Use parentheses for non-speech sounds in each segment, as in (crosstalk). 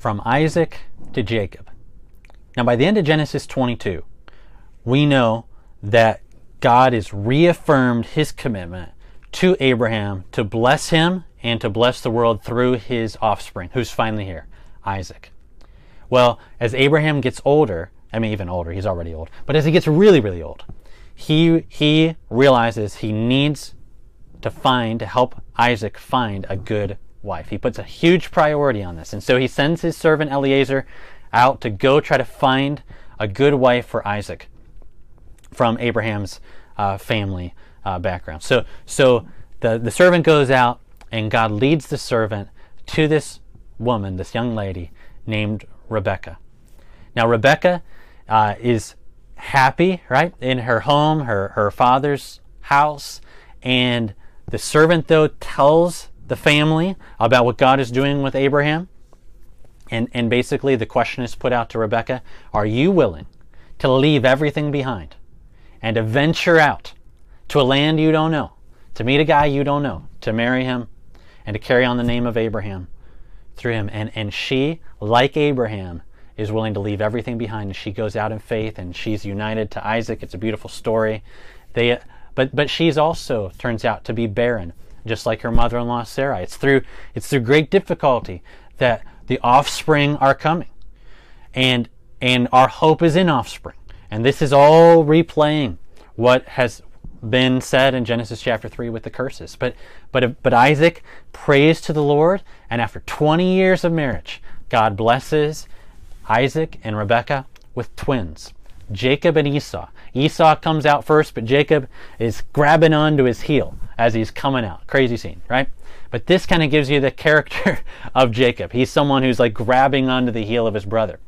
from Isaac to Jacob. Now, by the end of Genesis 22, we know that God has reaffirmed his commitment to Abraham to bless him and to bless the world through his offspring, who's finally here, Isaac. Well, as Abraham gets older, I mean, even older, he's already old, but as he gets really, really old, he, he realizes he needs to find, to help Isaac find a good wife. He puts a huge priority on this. And so he sends his servant Eliezer out to go try to find a good wife for Isaac from Abraham's uh, family uh, background. So, so the, the servant goes out, and God leads the servant to this woman, this young lady named Rebecca. Now, Rebecca uh, is happy, right, in her home, her, her father's house, and the servant, though, tells the family about what God is doing with Abraham. And, and basically, the question is put out to Rebecca Are you willing to leave everything behind and to venture out to a land you don't know, to meet a guy you don't know, to marry him, and to carry on the name of Abraham through him? And, and she, like Abraham, is willing to leave everything behind. And she goes out in faith and she's united to Isaac. It's a beautiful story. They, but, but she's also turns out to be barren just like her mother-in-law Sarah. It's through it's through great difficulty that the offspring are coming. And and our hope is in offspring. And this is all replaying what has been said in Genesis chapter 3 with the curses. But but but Isaac prays to the Lord and after 20 years of marriage, God blesses Isaac and Rebekah with twins, Jacob and Esau. Esau comes out first, but Jacob is grabbing onto his heel as he's coming out. Crazy scene, right? But this kind of gives you the (laughs) character of Jacob. He's someone who's like grabbing onto the heel of his brother.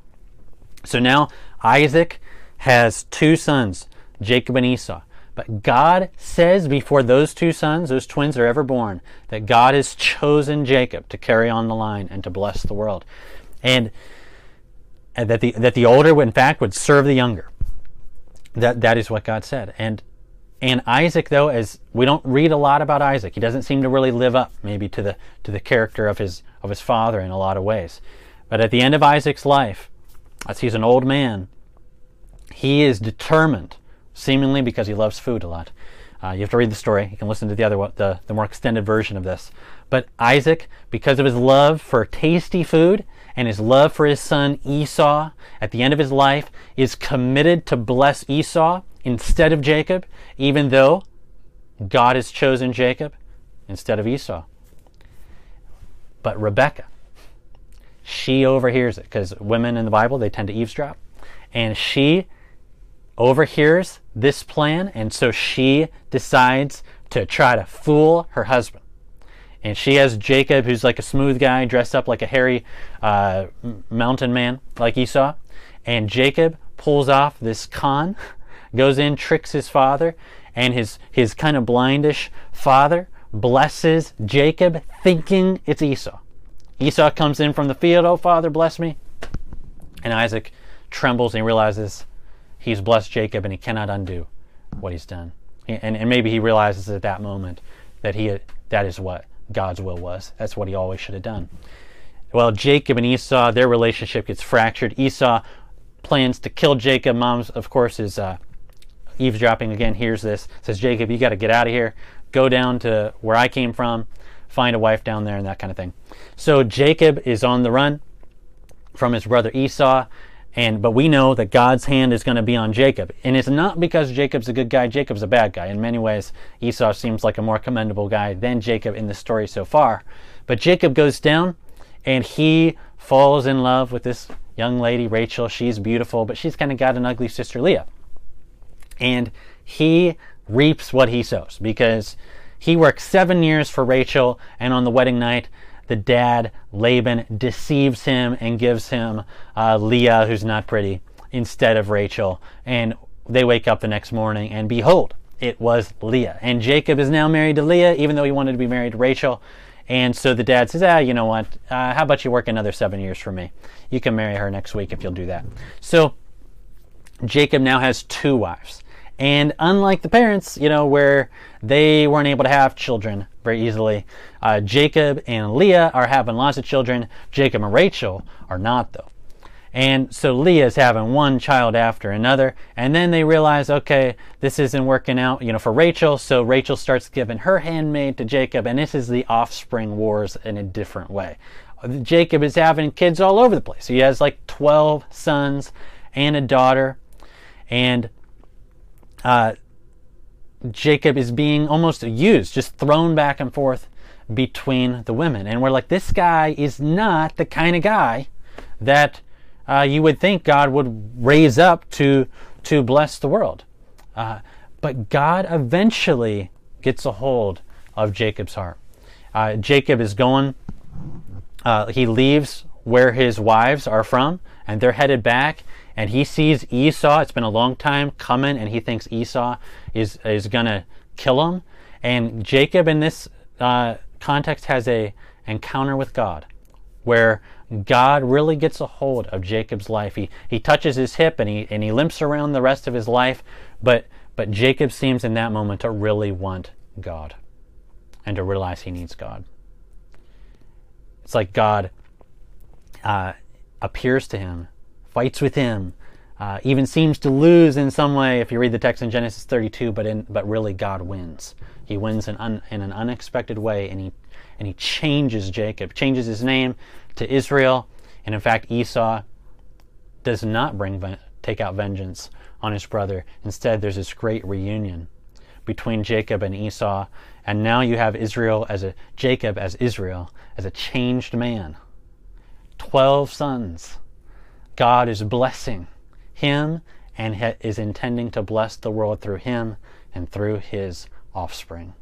So now Isaac has two sons, Jacob and Esau. But God says before those two sons, those twins are ever born, that God has chosen Jacob to carry on the line and to bless the world. And, and that the that the older in fact would serve the younger. That that is what God said. And and Isaac, though, as we don't read a lot about Isaac, he doesn't seem to really live up maybe to the to the character of his of his father in a lot of ways. But at the end of Isaac's life, as he's an old man, he is determined, seemingly because he loves food a lot. Uh, you have to read the story. You can listen to the other the, the more extended version of this. But Isaac, because of his love for tasty food and his love for his son Esau, at the end of his life, is committed to bless Esau instead of Jacob, even though God has chosen Jacob instead of Esau. But Rebecca, she overhears it because women in the Bible, they tend to eavesdrop. And she overhears this plan, and so she decides to try to fool her husband. And she has Jacob, who's like a smooth guy, dressed up like a hairy uh, mountain man, like Esau. And Jacob pulls off this con goes in, tricks his father, and his, his kind of blindish father blesses Jacob, thinking it's Esau. Esau comes in from the field, Oh, father, bless me. And Isaac trembles and he realizes he's blessed Jacob and he cannot undo what he's done. And, and maybe he realizes at that moment that he that is what God's will was. That's what he always should have done. Well, Jacob and Esau, their relationship gets fractured. Esau plans to kill Jacob. Mom's, of course, is uh, eavesdropping again hears this, says, Jacob, you got to get out of here, go down to where I came from, find a wife down there, and that kind of thing. So Jacob is on the run from his brother Esau, and but we know that God's hand is going to be on Jacob. And it's not because Jacob's a good guy, Jacob's a bad guy. In many ways, Esau seems like a more commendable guy than Jacob in the story so far. But Jacob goes down and he falls in love with this young lady, Rachel. She's beautiful, but she's kind of got an ugly sister, Leah and he reaps what he sows because he works seven years for Rachel, and on the wedding night, the dad, Laban, deceives him and gives him uh, Leah, who's not pretty, instead of Rachel. And they wake up the next morning, and behold, it was Leah. And Jacob is now married to Leah, even though he wanted to be married to Rachel. And so the dad says, ah, you know what? Uh, how about you work another seven years for me? You can marry her next week if you'll do that. So Jacob now has two wives. And unlike the parents, you know, where they weren't able to have children very easily, uh, Jacob and Leah are having lots of children. Jacob and Rachel are not, though. And so Leah is having one child after another, and then they realize, okay, this isn't working out, you know, for Rachel. So Rachel starts giving her handmaid to Jacob, and this is the offspring wars in a different way. Jacob is having kids all over the place. He has like 12 sons and a daughter, and uh, Jacob is being almost used, just thrown back and forth between the women. And we're like, this guy is not the kind of guy that uh, you would think God would raise up to, to bless the world. Uh, but God eventually gets a hold of Jacob's heart. Uh, Jacob is going, uh, he leaves where his wives are from, and they're headed back. And he sees Esau. It's been a long time coming, and he thinks Esau is is to kill him. And Jacob, in this uh, context, has a encounter with God, where God really gets a hold of Jacob's life. He, he touches his hip and he, and he limps around the rest of his life, but, but Jacob seems in that moment to really want God and to realize he needs God. It's like God uh, appears to him, fights with him, uh, even seems to lose in some way if you read the text in Genesis 32, but, in, but really God wins. He wins in, un, in an unexpected way and he, and he changes Jacob, changes his name to Israel. And in fact, Esau does not bring take out vengeance on his brother. Instead, there's this great reunion between Jacob and Esau, and now you have Israel as a Jacob as Israel as a changed man. 12 sons. God is blessing him and is intending to bless the world through him and through his offspring.